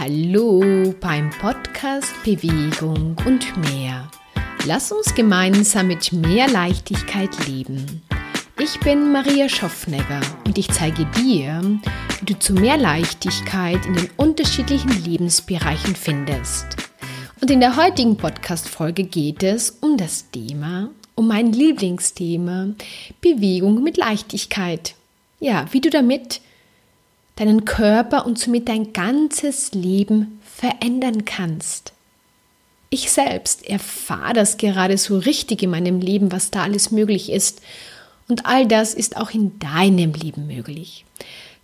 Hallo beim Podcast Bewegung und mehr. Lass uns gemeinsam mit mehr Leichtigkeit leben. Ich bin Maria Schoffnegger und ich zeige dir, wie du zu mehr Leichtigkeit in den unterschiedlichen Lebensbereichen findest. Und in der heutigen Podcast-Folge geht es um das Thema, um mein Lieblingsthema, Bewegung mit Leichtigkeit. Ja, wie du damit deinen Körper und somit dein ganzes Leben verändern kannst. Ich selbst erfahre das gerade so richtig in meinem Leben, was da alles möglich ist. Und all das ist auch in deinem Leben möglich.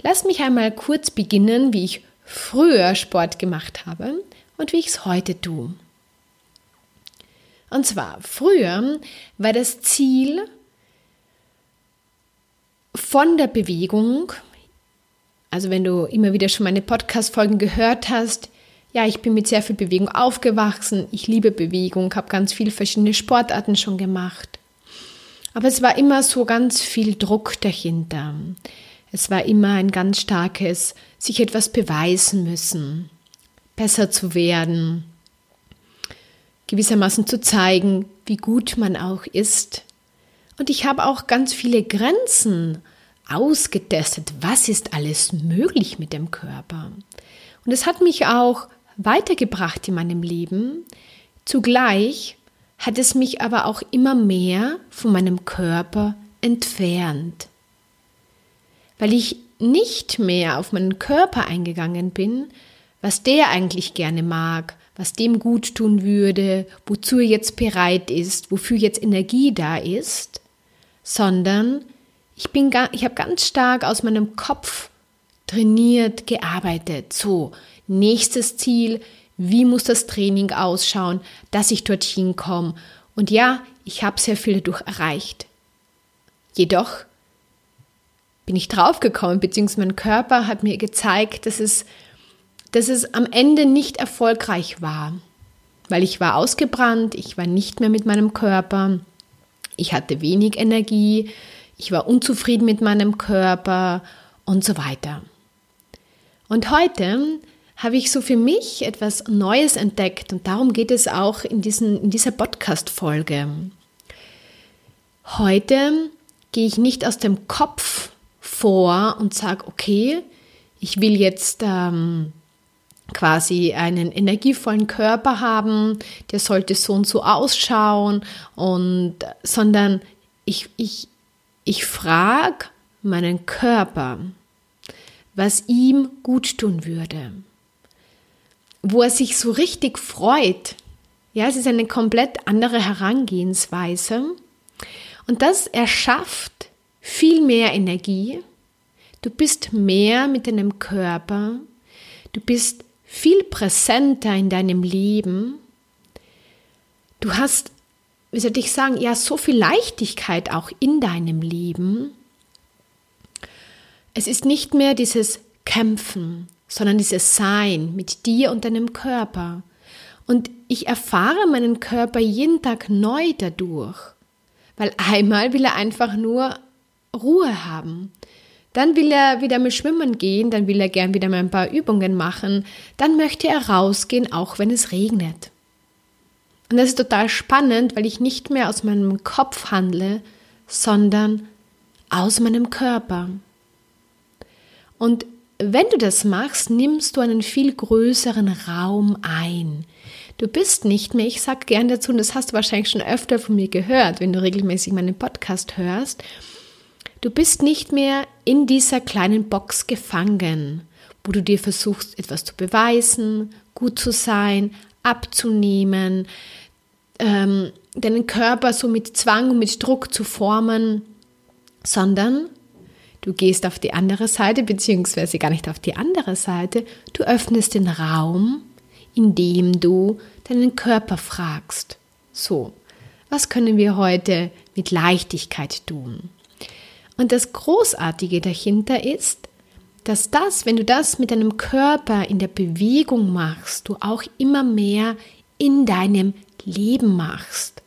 Lass mich einmal kurz beginnen, wie ich früher Sport gemacht habe und wie ich es heute tue. Und zwar, früher war das Ziel von der Bewegung also wenn du immer wieder schon meine Podcast-Folgen gehört hast, ja, ich bin mit sehr viel Bewegung aufgewachsen. Ich liebe Bewegung, habe ganz viele verschiedene Sportarten schon gemacht. Aber es war immer so ganz viel Druck dahinter. Es war immer ein ganz starkes, sich etwas beweisen müssen, besser zu werden, gewissermaßen zu zeigen, wie gut man auch ist. Und ich habe auch ganz viele Grenzen ausgetestet, was ist alles möglich mit dem Körper. Und es hat mich auch weitergebracht in meinem Leben. Zugleich hat es mich aber auch immer mehr von meinem Körper entfernt, weil ich nicht mehr auf meinen Körper eingegangen bin, was der eigentlich gerne mag, was dem gut tun würde, wozu er jetzt bereit ist, wofür jetzt Energie da ist, sondern ich bin, ich habe ganz stark aus meinem Kopf trainiert, gearbeitet. So, nächstes Ziel, wie muss das Training ausschauen, dass ich dorthin komme. Und ja, ich habe sehr viel dadurch erreicht. Jedoch bin ich draufgekommen, beziehungsweise mein Körper hat mir gezeigt, dass es, dass es am Ende nicht erfolgreich war. Weil ich war ausgebrannt, ich war nicht mehr mit meinem Körper, ich hatte wenig Energie, ich war unzufrieden mit meinem Körper und so weiter. Und heute habe ich so für mich etwas Neues entdeckt und darum geht es auch in, diesen, in dieser Podcast-Folge. Heute gehe ich nicht aus dem Kopf vor und sage, okay, ich will jetzt ähm, quasi einen energievollen Körper haben, der sollte so und so ausschauen und sondern ich, ich, ich frage meinen Körper, was ihm gut tun würde, wo er sich so richtig freut. Ja, es ist eine komplett andere Herangehensweise und das erschafft viel mehr Energie. Du bist mehr mit deinem Körper, du bist viel präsenter in deinem Leben. Du hast wie soll ich sagen, ja, so viel Leichtigkeit auch in deinem Leben. Es ist nicht mehr dieses Kämpfen, sondern dieses Sein mit dir und deinem Körper. Und ich erfahre meinen Körper jeden Tag neu dadurch, weil einmal will er einfach nur Ruhe haben. Dann will er wieder mal schwimmen gehen, dann will er gern wieder mal ein paar Übungen machen, dann möchte er rausgehen, auch wenn es regnet. Und das ist total spannend, weil ich nicht mehr aus meinem Kopf handle, sondern aus meinem Körper. Und wenn du das machst, nimmst du einen viel größeren Raum ein. Du bist nicht mehr, ich sage gern dazu, und das hast du wahrscheinlich schon öfter von mir gehört, wenn du regelmäßig meinen Podcast hörst, du bist nicht mehr in dieser kleinen Box gefangen, wo du dir versuchst, etwas zu beweisen, gut zu sein, abzunehmen, ähm, deinen Körper so mit Zwang und mit Druck zu formen, sondern du gehst auf die andere Seite, beziehungsweise gar nicht auf die andere Seite, du öffnest den Raum, indem du deinen Körper fragst. So, was können wir heute mit Leichtigkeit tun? Und das Großartige dahinter ist, dass das, wenn du das mit deinem Körper in der Bewegung machst, du auch immer mehr in deinem Leben machst.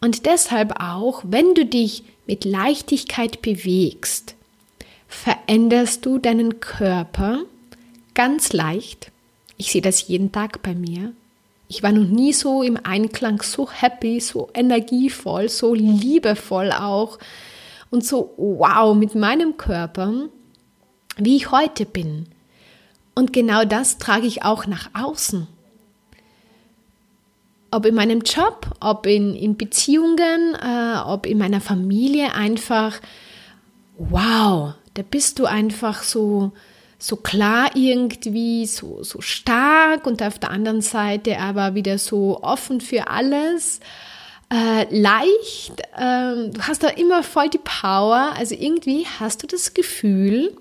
Und deshalb auch, wenn du dich mit Leichtigkeit bewegst, veränderst du deinen Körper ganz leicht. Ich sehe das jeden Tag bei mir. Ich war noch nie so im Einklang, so happy, so energievoll, so liebevoll auch und so wow mit meinem Körper, wie ich heute bin. Und genau das trage ich auch nach außen. Ob in meinem Job, ob in, in Beziehungen, äh, ob in meiner Familie, einfach, wow, da bist du einfach so, so klar irgendwie, so, so stark und auf der anderen Seite aber wieder so offen für alles. Äh, leicht, äh, du hast da immer voll die Power, also irgendwie hast du das Gefühl,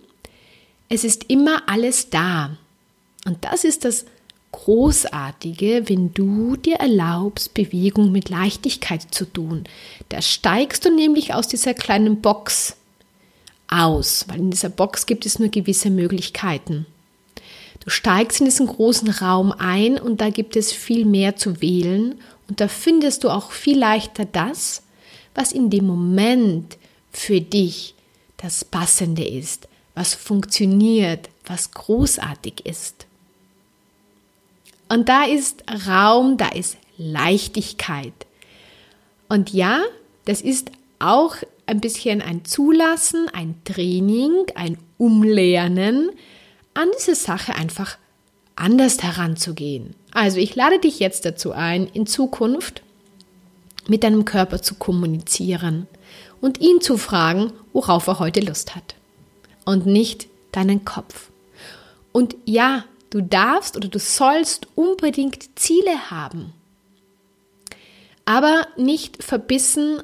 es ist immer alles da. Und das ist das Großartige, wenn du dir erlaubst, Bewegung mit Leichtigkeit zu tun. Da steigst du nämlich aus dieser kleinen Box aus, weil in dieser Box gibt es nur gewisse Möglichkeiten. Du steigst in diesen großen Raum ein und da gibt es viel mehr zu wählen und da findest du auch viel leichter das, was in dem Moment für dich das Passende ist, was funktioniert, was großartig ist. Und da ist Raum, da ist Leichtigkeit. Und ja, das ist auch ein bisschen ein Zulassen, ein Training, ein Umlernen, an diese Sache einfach anders heranzugehen. Also ich lade dich jetzt dazu ein, in Zukunft mit deinem Körper zu kommunizieren und ihn zu fragen, worauf er heute Lust hat. Und nicht deinen Kopf. Und ja, du darfst oder du sollst unbedingt Ziele haben. Aber nicht verbissen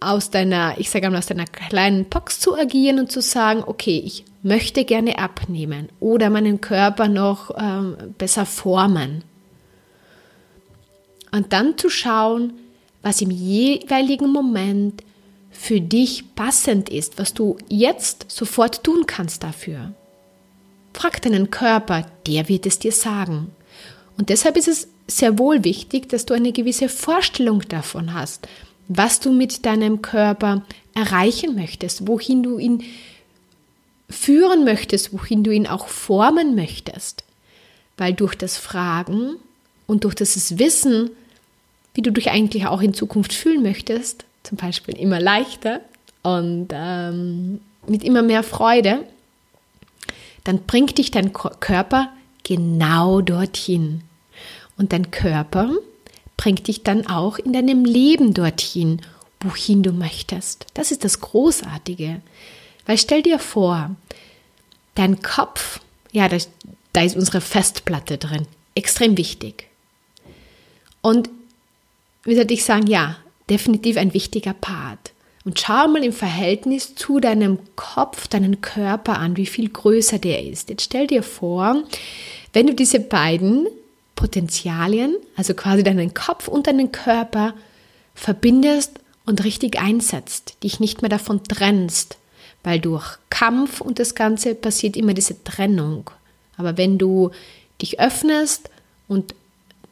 aus deiner, ich sage mal, aus deiner kleinen Box zu agieren und zu sagen, okay, ich möchte gerne abnehmen oder meinen Körper noch ähm, besser formen. Und dann zu schauen, was im jeweiligen Moment für dich passend ist, was du jetzt sofort tun kannst dafür. Frag deinen Körper, der wird es dir sagen. Und deshalb ist es sehr wohl wichtig, dass du eine gewisse Vorstellung davon hast, was du mit deinem Körper erreichen möchtest, wohin du ihn führen möchtest, wohin du ihn auch formen möchtest. Weil durch das Fragen und durch das Wissen, wie du dich eigentlich auch in Zukunft fühlen möchtest, zum Beispiel immer leichter und ähm, mit immer mehr Freude, dann bringt dich dein Körper genau dorthin. Und dein Körper bringt dich dann auch in deinem Leben dorthin, wohin du möchtest. Das ist das Großartige. Weil stell dir vor, dein Kopf, ja, da, da ist unsere Festplatte drin, extrem wichtig. Und wie soll ich sagen, ja, definitiv ein wichtiger Part. Und schau mal im Verhältnis zu deinem Kopf, deinen Körper an, wie viel größer der ist. Jetzt stell dir vor, wenn du diese beiden Potenzialien, also quasi deinen Kopf und deinen Körper, verbindest und richtig einsetzt, dich nicht mehr davon trennst, weil durch Kampf und das Ganze passiert immer diese Trennung. Aber wenn du dich öffnest und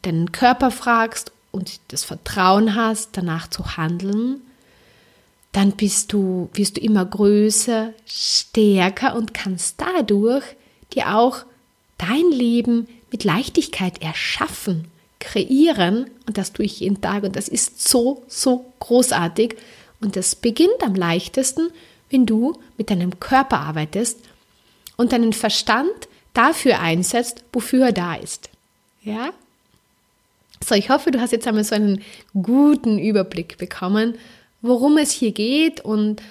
deinen Körper fragst und das Vertrauen hast, danach zu handeln, dann bist du, wirst du immer größer, stärker und kannst dadurch dir auch dein Leben mit Leichtigkeit erschaffen, kreieren und das tue ich jeden Tag und das ist so, so großartig und das beginnt am leichtesten, wenn du mit deinem Körper arbeitest und deinen Verstand dafür einsetzt, wofür er da ist. Ja? So, ich hoffe, du hast jetzt einmal so einen guten Überblick bekommen, worum es hier geht und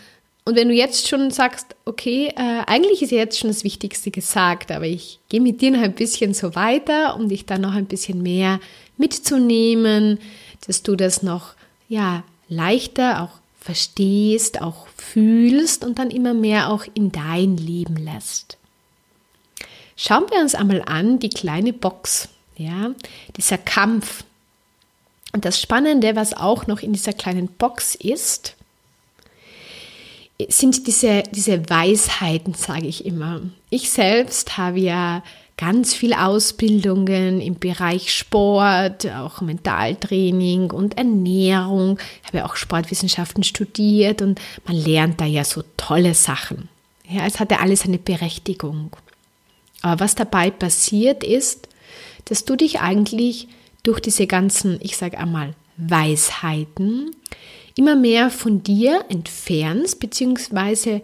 und wenn du jetzt schon sagst, okay, äh, eigentlich ist ja jetzt schon das Wichtigste gesagt, aber ich gehe mit dir noch ein bisschen so weiter, um dich dann noch ein bisschen mehr mitzunehmen, dass du das noch ja leichter auch verstehst, auch fühlst und dann immer mehr auch in dein Leben lässt. Schauen wir uns einmal an die kleine Box, ja, dieser Kampf. Und das Spannende, was auch noch in dieser kleinen Box ist, sind diese, diese Weisheiten, sage ich immer. Ich selbst habe ja ganz viel Ausbildungen im Bereich Sport, auch Mentaltraining und Ernährung. Ich habe ja auch Sportwissenschaften studiert und man lernt da ja so tolle Sachen. Ja, es hat ja alles eine Berechtigung. Aber was dabei passiert ist, dass du dich eigentlich durch diese ganzen, ich sage einmal, Weisheiten immer mehr von dir entfernst, beziehungsweise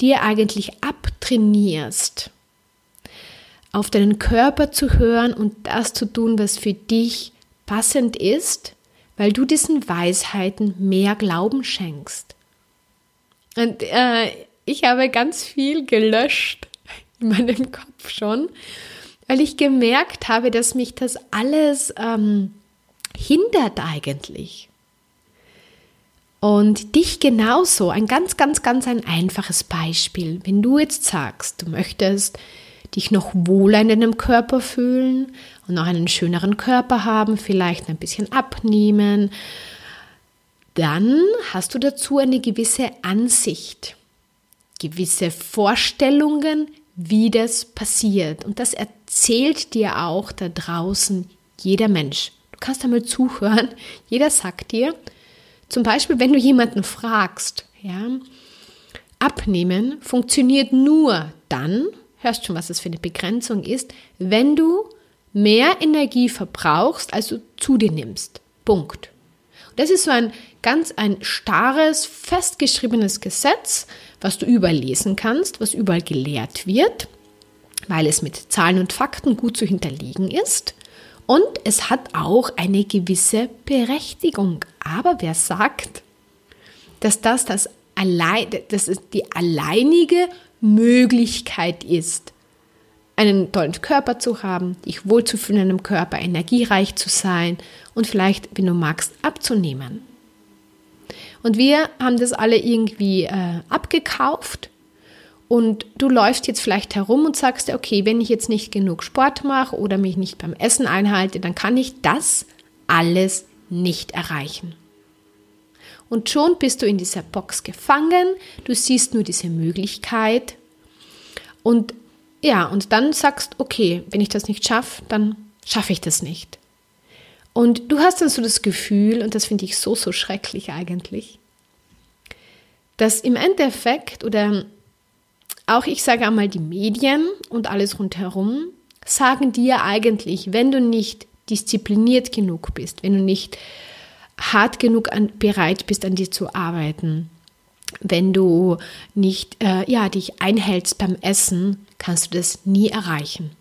dir eigentlich abtrainierst, auf deinen Körper zu hören und das zu tun, was für dich passend ist, weil du diesen Weisheiten mehr Glauben schenkst. Und äh, ich habe ganz viel gelöscht in meinem Kopf schon, weil ich gemerkt habe, dass mich das alles ähm, hindert eigentlich. Und dich genauso, ein ganz, ganz, ganz ein einfaches Beispiel. Wenn du jetzt sagst, du möchtest dich noch wohler in deinem Körper fühlen und noch einen schöneren Körper haben, vielleicht ein bisschen abnehmen, dann hast du dazu eine gewisse Ansicht, gewisse Vorstellungen, wie das passiert. Und das erzählt dir auch da draußen jeder Mensch. Du kannst einmal zuhören. Jeder sagt dir, zum Beispiel, wenn du jemanden fragst, ja, abnehmen funktioniert nur dann, hörst schon, was das für eine Begrenzung ist, wenn du mehr Energie verbrauchst, als du zu dir nimmst. Punkt. Und das ist so ein ganz ein starres, festgeschriebenes Gesetz, was du überall lesen kannst, was überall gelehrt wird, weil es mit Zahlen und Fakten gut zu hinterlegen ist. Und es hat auch eine gewisse Berechtigung. Aber wer sagt, dass das, das, allein, dass es die alleinige Möglichkeit ist, einen tollen Körper zu haben, dich wohlzufühlen in einem Körper, energiereich zu sein und vielleicht, wenn du magst, abzunehmen. Und wir haben das alle irgendwie äh, abgekauft und du läufst jetzt vielleicht herum und sagst, okay, wenn ich jetzt nicht genug Sport mache oder mich nicht beim Essen einhalte, dann kann ich das alles nicht erreichen. Und schon bist du in dieser Box gefangen, du siehst nur diese Möglichkeit und ja, und dann sagst, okay, wenn ich das nicht schaffe, dann schaffe ich das nicht. Und du hast dann so das Gefühl, und das finde ich so, so schrecklich eigentlich, dass im Endeffekt oder auch ich sage einmal die Medien und alles rundherum sagen dir eigentlich, wenn du nicht diszipliniert genug bist, wenn du nicht hart genug an, bereit bist, an dir zu arbeiten, wenn du nicht äh, ja, dich einhältst beim Essen, kannst du das nie erreichen.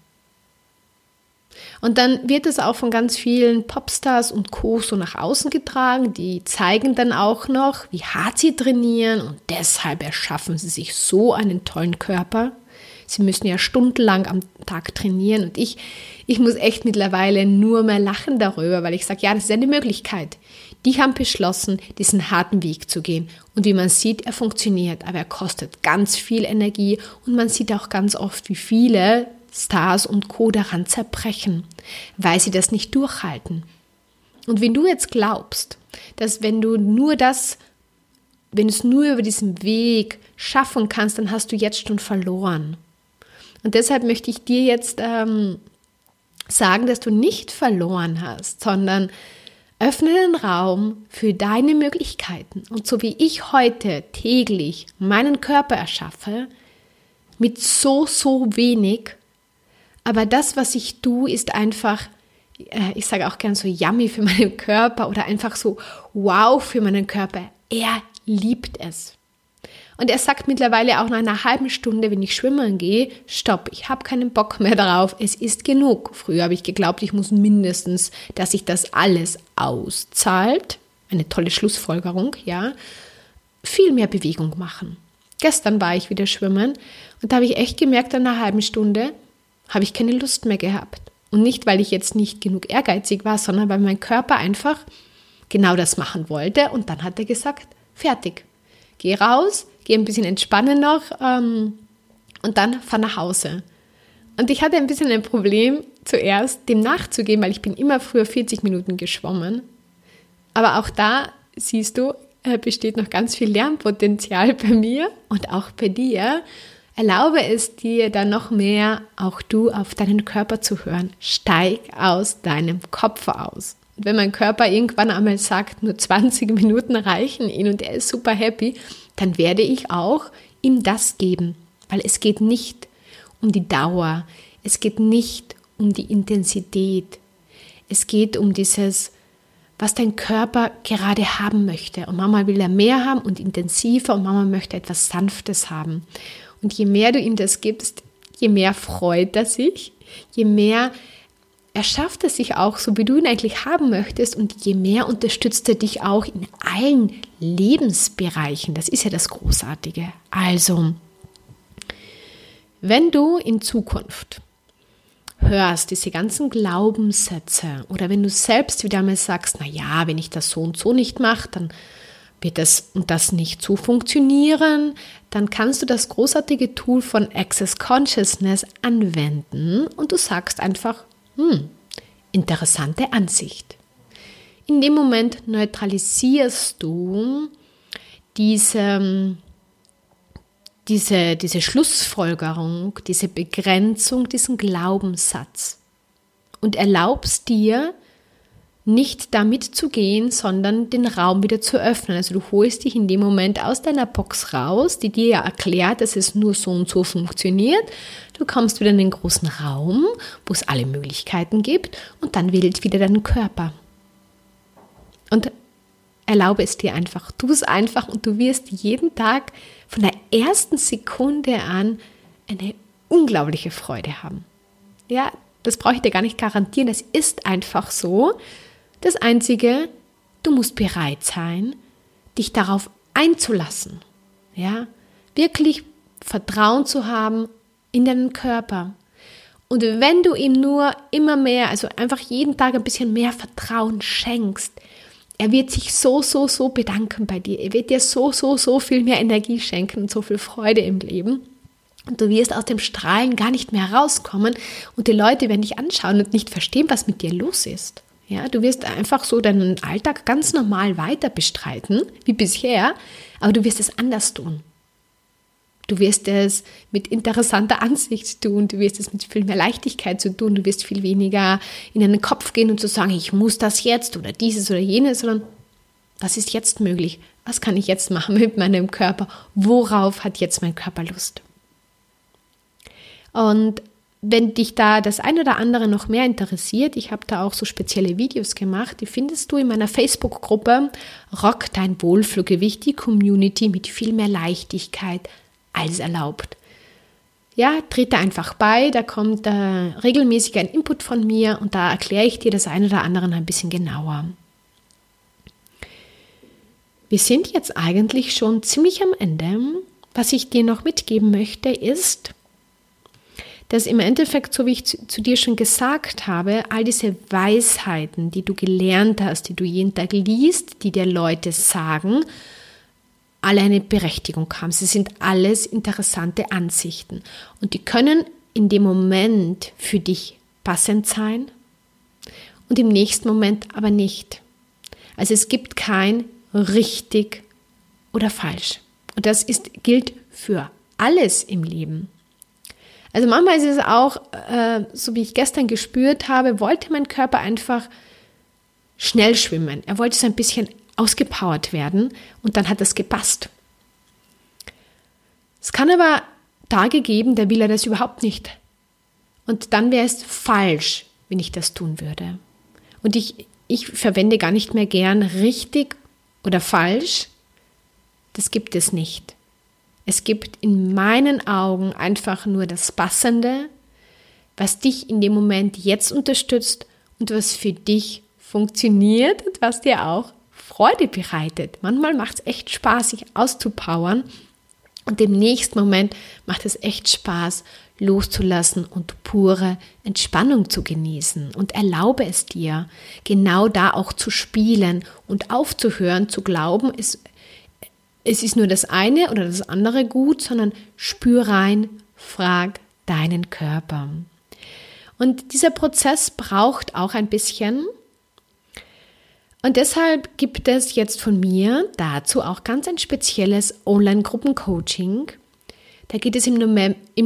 Und dann wird es auch von ganz vielen Popstars und Co. so nach außen getragen. Die zeigen dann auch noch, wie hart sie trainieren und deshalb erschaffen sie sich so einen tollen Körper. Sie müssen ja stundenlang am Tag trainieren und ich, ich muss echt mittlerweile nur mehr lachen darüber, weil ich sage, ja, das ist eine Möglichkeit. Die haben beschlossen, diesen harten Weg zu gehen. Und wie man sieht, er funktioniert, aber er kostet ganz viel Energie und man sieht auch ganz oft, wie viele Stars und Co. daran zerbrechen, weil sie das nicht durchhalten. Und wenn du jetzt glaubst, dass wenn du nur das, wenn du es nur über diesen Weg schaffen kannst, dann hast du jetzt schon verloren. Und deshalb möchte ich dir jetzt ähm, sagen, dass du nicht verloren hast, sondern öffne den Raum für deine Möglichkeiten. Und so wie ich heute täglich meinen Körper erschaffe, mit so, so wenig, aber das, was ich tue, ist einfach, äh, ich sage auch gern so yummy für meinen Körper oder einfach so wow für meinen Körper. Er liebt es. Und er sagt mittlerweile auch nach einer halben Stunde, wenn ich schwimmen gehe, stopp, ich habe keinen Bock mehr darauf, es ist genug. Früher habe ich geglaubt, ich muss mindestens, dass sich das alles auszahlt. Eine tolle Schlussfolgerung, ja. Viel mehr Bewegung machen. Gestern war ich wieder schwimmen und da habe ich echt gemerkt, nach einer halben Stunde, habe ich keine Lust mehr gehabt. Und nicht, weil ich jetzt nicht genug ehrgeizig war, sondern weil mein Körper einfach genau das machen wollte. Und dann hat er gesagt, fertig. Geh raus, geh ein bisschen entspannen noch ähm, und dann fahr nach Hause. Und ich hatte ein bisschen ein Problem, zuerst dem nachzugehen, weil ich bin immer früher 40 Minuten geschwommen. Aber auch da, siehst du, äh, besteht noch ganz viel Lernpotenzial bei mir und auch bei dir. Erlaube es dir dann noch mehr, auch du auf deinen Körper zu hören. Steig aus deinem Kopf aus. Und wenn mein Körper irgendwann einmal sagt, nur 20 Minuten reichen ihn und er ist super happy, dann werde ich auch ihm das geben. Weil es geht nicht um die Dauer. Es geht nicht um die Intensität. Es geht um dieses, was dein Körper gerade haben möchte. Und Mama will er mehr haben und intensiver und Mama möchte etwas Sanftes haben. Und je mehr du ihm das gibst, je mehr freut er sich, je mehr erschafft er sich auch so, wie du ihn eigentlich haben möchtest und je mehr unterstützt er dich auch in allen Lebensbereichen. Das ist ja das Großartige. Also, wenn du in Zukunft hörst, diese ganzen Glaubenssätze oder wenn du selbst wieder einmal sagst, na ja, wenn ich das so und so nicht mache, dann wird das und das nicht so funktionieren, dann kannst du das großartige Tool von Access Consciousness anwenden und du sagst einfach, hm, interessante Ansicht. In dem Moment neutralisierst du diese diese, diese Schlussfolgerung, diese Begrenzung, diesen Glaubenssatz und erlaubst dir, nicht damit zu gehen, sondern den Raum wieder zu öffnen. Also du holst dich in dem Moment aus deiner Box raus, die dir ja erklärt, dass es nur so und so funktioniert. Du kommst wieder in den großen Raum, wo es alle Möglichkeiten gibt und dann wählt wieder deinen Körper. Und erlaube es dir einfach. Tu es einfach und du wirst jeden Tag von der ersten Sekunde an eine unglaubliche Freude haben. Ja, das brauche ich dir gar nicht garantieren. Es ist einfach so. Das Einzige, du musst bereit sein, dich darauf einzulassen. Ja, wirklich Vertrauen zu haben in deinen Körper. Und wenn du ihm nur immer mehr, also einfach jeden Tag ein bisschen mehr Vertrauen schenkst, er wird sich so, so, so bedanken bei dir. Er wird dir so, so, so viel mehr Energie schenken und so viel Freude im Leben. Und du wirst aus dem Strahlen gar nicht mehr rauskommen und die Leute werden dich anschauen und nicht verstehen, was mit dir los ist. Ja, du wirst einfach so deinen Alltag ganz normal weiter bestreiten, wie bisher, aber du wirst es anders tun. Du wirst es mit interessanter Ansicht tun, du wirst es mit viel mehr Leichtigkeit zu tun, du wirst viel weniger in deinen Kopf gehen und zu sagen, ich muss das jetzt oder dieses oder jenes, sondern was ist jetzt möglich? Was kann ich jetzt machen mit meinem Körper? Worauf hat jetzt mein Körper Lust? Und wenn dich da das eine oder andere noch mehr interessiert, ich habe da auch so spezielle Videos gemacht, die findest du in meiner Facebook-Gruppe Rock dein Wohlfühlgewicht, die Community mit viel mehr Leichtigkeit, alles erlaubt. Ja, trete einfach bei, da kommt äh, regelmäßig ein Input von mir und da erkläre ich dir das eine oder andere ein bisschen genauer. Wir sind jetzt eigentlich schon ziemlich am Ende. Was ich dir noch mitgeben möchte, ist, dass im Endeffekt, so wie ich zu, zu, dir schon gesagt habe, all diese Weisheiten, die du gelernt hast, die du jeden Tag liest, die dir Leute sagen, alle eine Berechtigung haben. Sie sind alles interessante Ansichten und die können in dem Moment für dich passend sein und im nächsten Moment aber nicht. Also es gibt kein richtig oder falsch. Und das ist, gilt für alles im Leben. Also manchmal ist es auch, äh, so wie ich gestern gespürt habe, wollte mein Körper einfach schnell schwimmen. Er wollte so ein bisschen ausgepowert werden und dann hat das gepasst. Es kann aber Tage geben, da will er das überhaupt nicht. Und dann wäre es falsch, wenn ich das tun würde. Und ich, ich verwende gar nicht mehr gern richtig oder falsch. Das gibt es nicht. Es gibt in meinen Augen einfach nur das Passende, was dich in dem Moment jetzt unterstützt und was für dich funktioniert und was dir auch Freude bereitet. Manchmal macht es echt Spaß, sich auszupowern und im nächsten Moment macht es echt Spaß, loszulassen und pure Entspannung zu genießen. Und erlaube es dir, genau da auch zu spielen und aufzuhören, zu glauben, es, es ist nur das eine oder das andere gut, sondern spür rein, frag deinen Körper. Und dieser Prozess braucht auch ein bisschen und deshalb gibt es jetzt von mir dazu auch ganz ein spezielles Online-Gruppencoaching. Da geht es im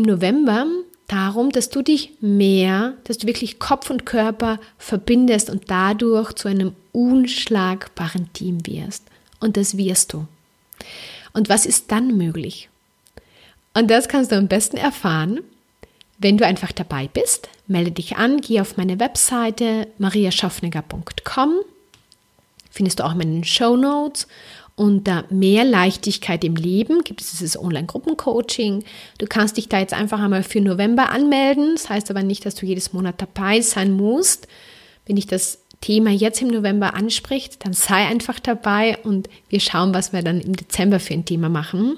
November darum, dass du dich mehr, dass du wirklich Kopf und Körper verbindest und dadurch zu einem unschlagbaren Team wirst. Und das wirst du. Und was ist dann möglich? Und das kannst du am besten erfahren, Wenn du einfach dabei bist, melde dich an, geh auf meine Webseite mariaschaffneger.com. Findest du auch meine Show Notes. Unter mehr Leichtigkeit im Leben gibt es dieses Online-Gruppencoaching. Du kannst dich da jetzt einfach einmal für November anmelden. Das heißt aber nicht, dass du jedes Monat dabei sein musst. Wenn dich das Thema jetzt im November anspricht, dann sei einfach dabei und wir schauen, was wir dann im Dezember für ein Thema machen.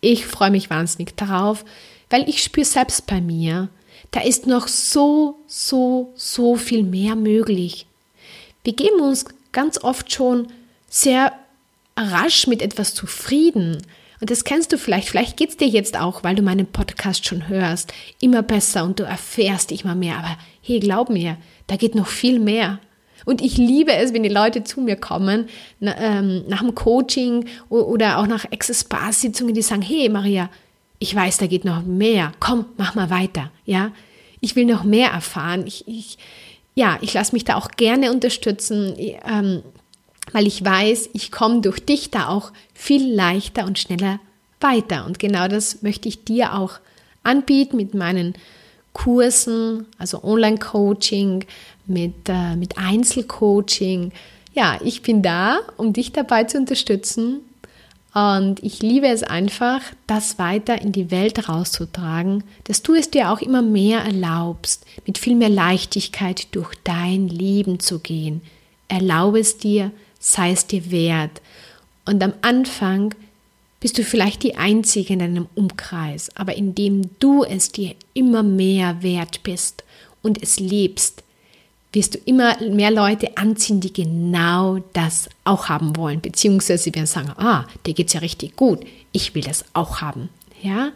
Ich freue mich wahnsinnig darauf weil ich spüre selbst bei mir, da ist noch so, so, so viel mehr möglich. Wir geben uns ganz oft schon sehr rasch mit etwas zufrieden. Und das kennst du vielleicht, vielleicht geht es dir jetzt auch, weil du meinen Podcast schon hörst, immer besser und du erfährst immer mehr. Aber hey, glaub mir, da geht noch viel mehr. Und ich liebe es, wenn die Leute zu mir kommen, na, ähm, nach dem Coaching oder auch nach Access-Bar-Sitzungen, die sagen, hey Maria, ich weiß, da geht noch mehr. Komm, mach mal weiter. Ja, ich will noch mehr erfahren. Ich, ich ja, ich lasse mich da auch gerne unterstützen, ähm, weil ich weiß, ich komme durch dich da auch viel leichter und schneller weiter. Und genau das möchte ich dir auch anbieten mit meinen Kursen, also Online-Coaching, mit, äh, mit Einzelcoaching. Ja, ich bin da, um dich dabei zu unterstützen, und ich liebe es einfach, das weiter in die Welt rauszutragen, dass du es dir auch immer mehr erlaubst, mit viel mehr Leichtigkeit durch dein Leben zu gehen. Erlaube es dir, sei es dir wert. Und am Anfang bist du vielleicht die Einzige in deinem Umkreis, aber indem du es dir immer mehr wert bist und es lebst, wirst du immer mehr Leute anziehen, die genau das auch haben wollen. Beziehungsweise sie werden sagen, ah, dir geht es ja richtig gut, ich will das auch haben. Ja?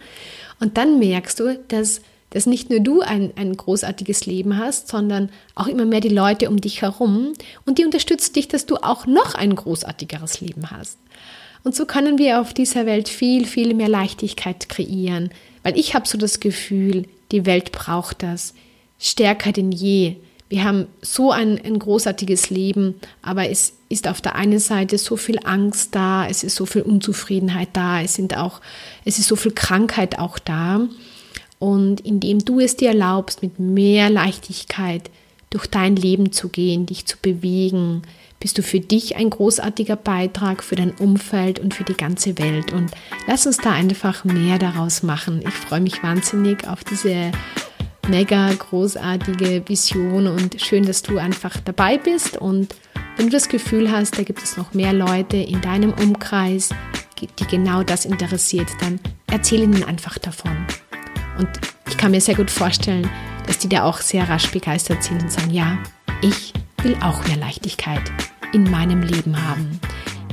Und dann merkst du, dass, dass nicht nur du ein, ein großartiges Leben hast, sondern auch immer mehr die Leute um dich herum und die unterstützen dich, dass du auch noch ein großartigeres Leben hast. Und so können wir auf dieser Welt viel, viel mehr Leichtigkeit kreieren, weil ich habe so das Gefühl, die Welt braucht das stärker denn je wir haben so ein, ein großartiges Leben, aber es ist auf der einen Seite so viel Angst da, es ist so viel Unzufriedenheit da, es sind auch, es ist so viel Krankheit auch da. Und indem du es dir erlaubst, mit mehr Leichtigkeit durch dein Leben zu gehen, dich zu bewegen, bist du für dich ein großartiger Beitrag für dein Umfeld und für die ganze Welt. Und lass uns da einfach mehr daraus machen. Ich freue mich wahnsinnig auf diese mega großartige Vision und schön, dass du einfach dabei bist. Und wenn du das Gefühl hast, da gibt es noch mehr Leute in deinem Umkreis, die genau das interessiert, dann erzähle ihnen einfach davon. Und ich kann mir sehr gut vorstellen, dass die da auch sehr rasch begeistert sind und sagen, ja, ich will auch mehr Leichtigkeit in meinem Leben haben.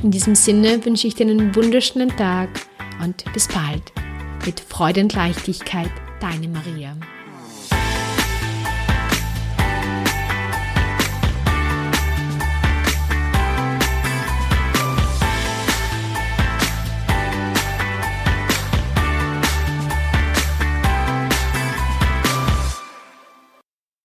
In diesem Sinne wünsche ich dir einen wunderschönen Tag und bis bald. Mit Freude und Leichtigkeit, deine Maria.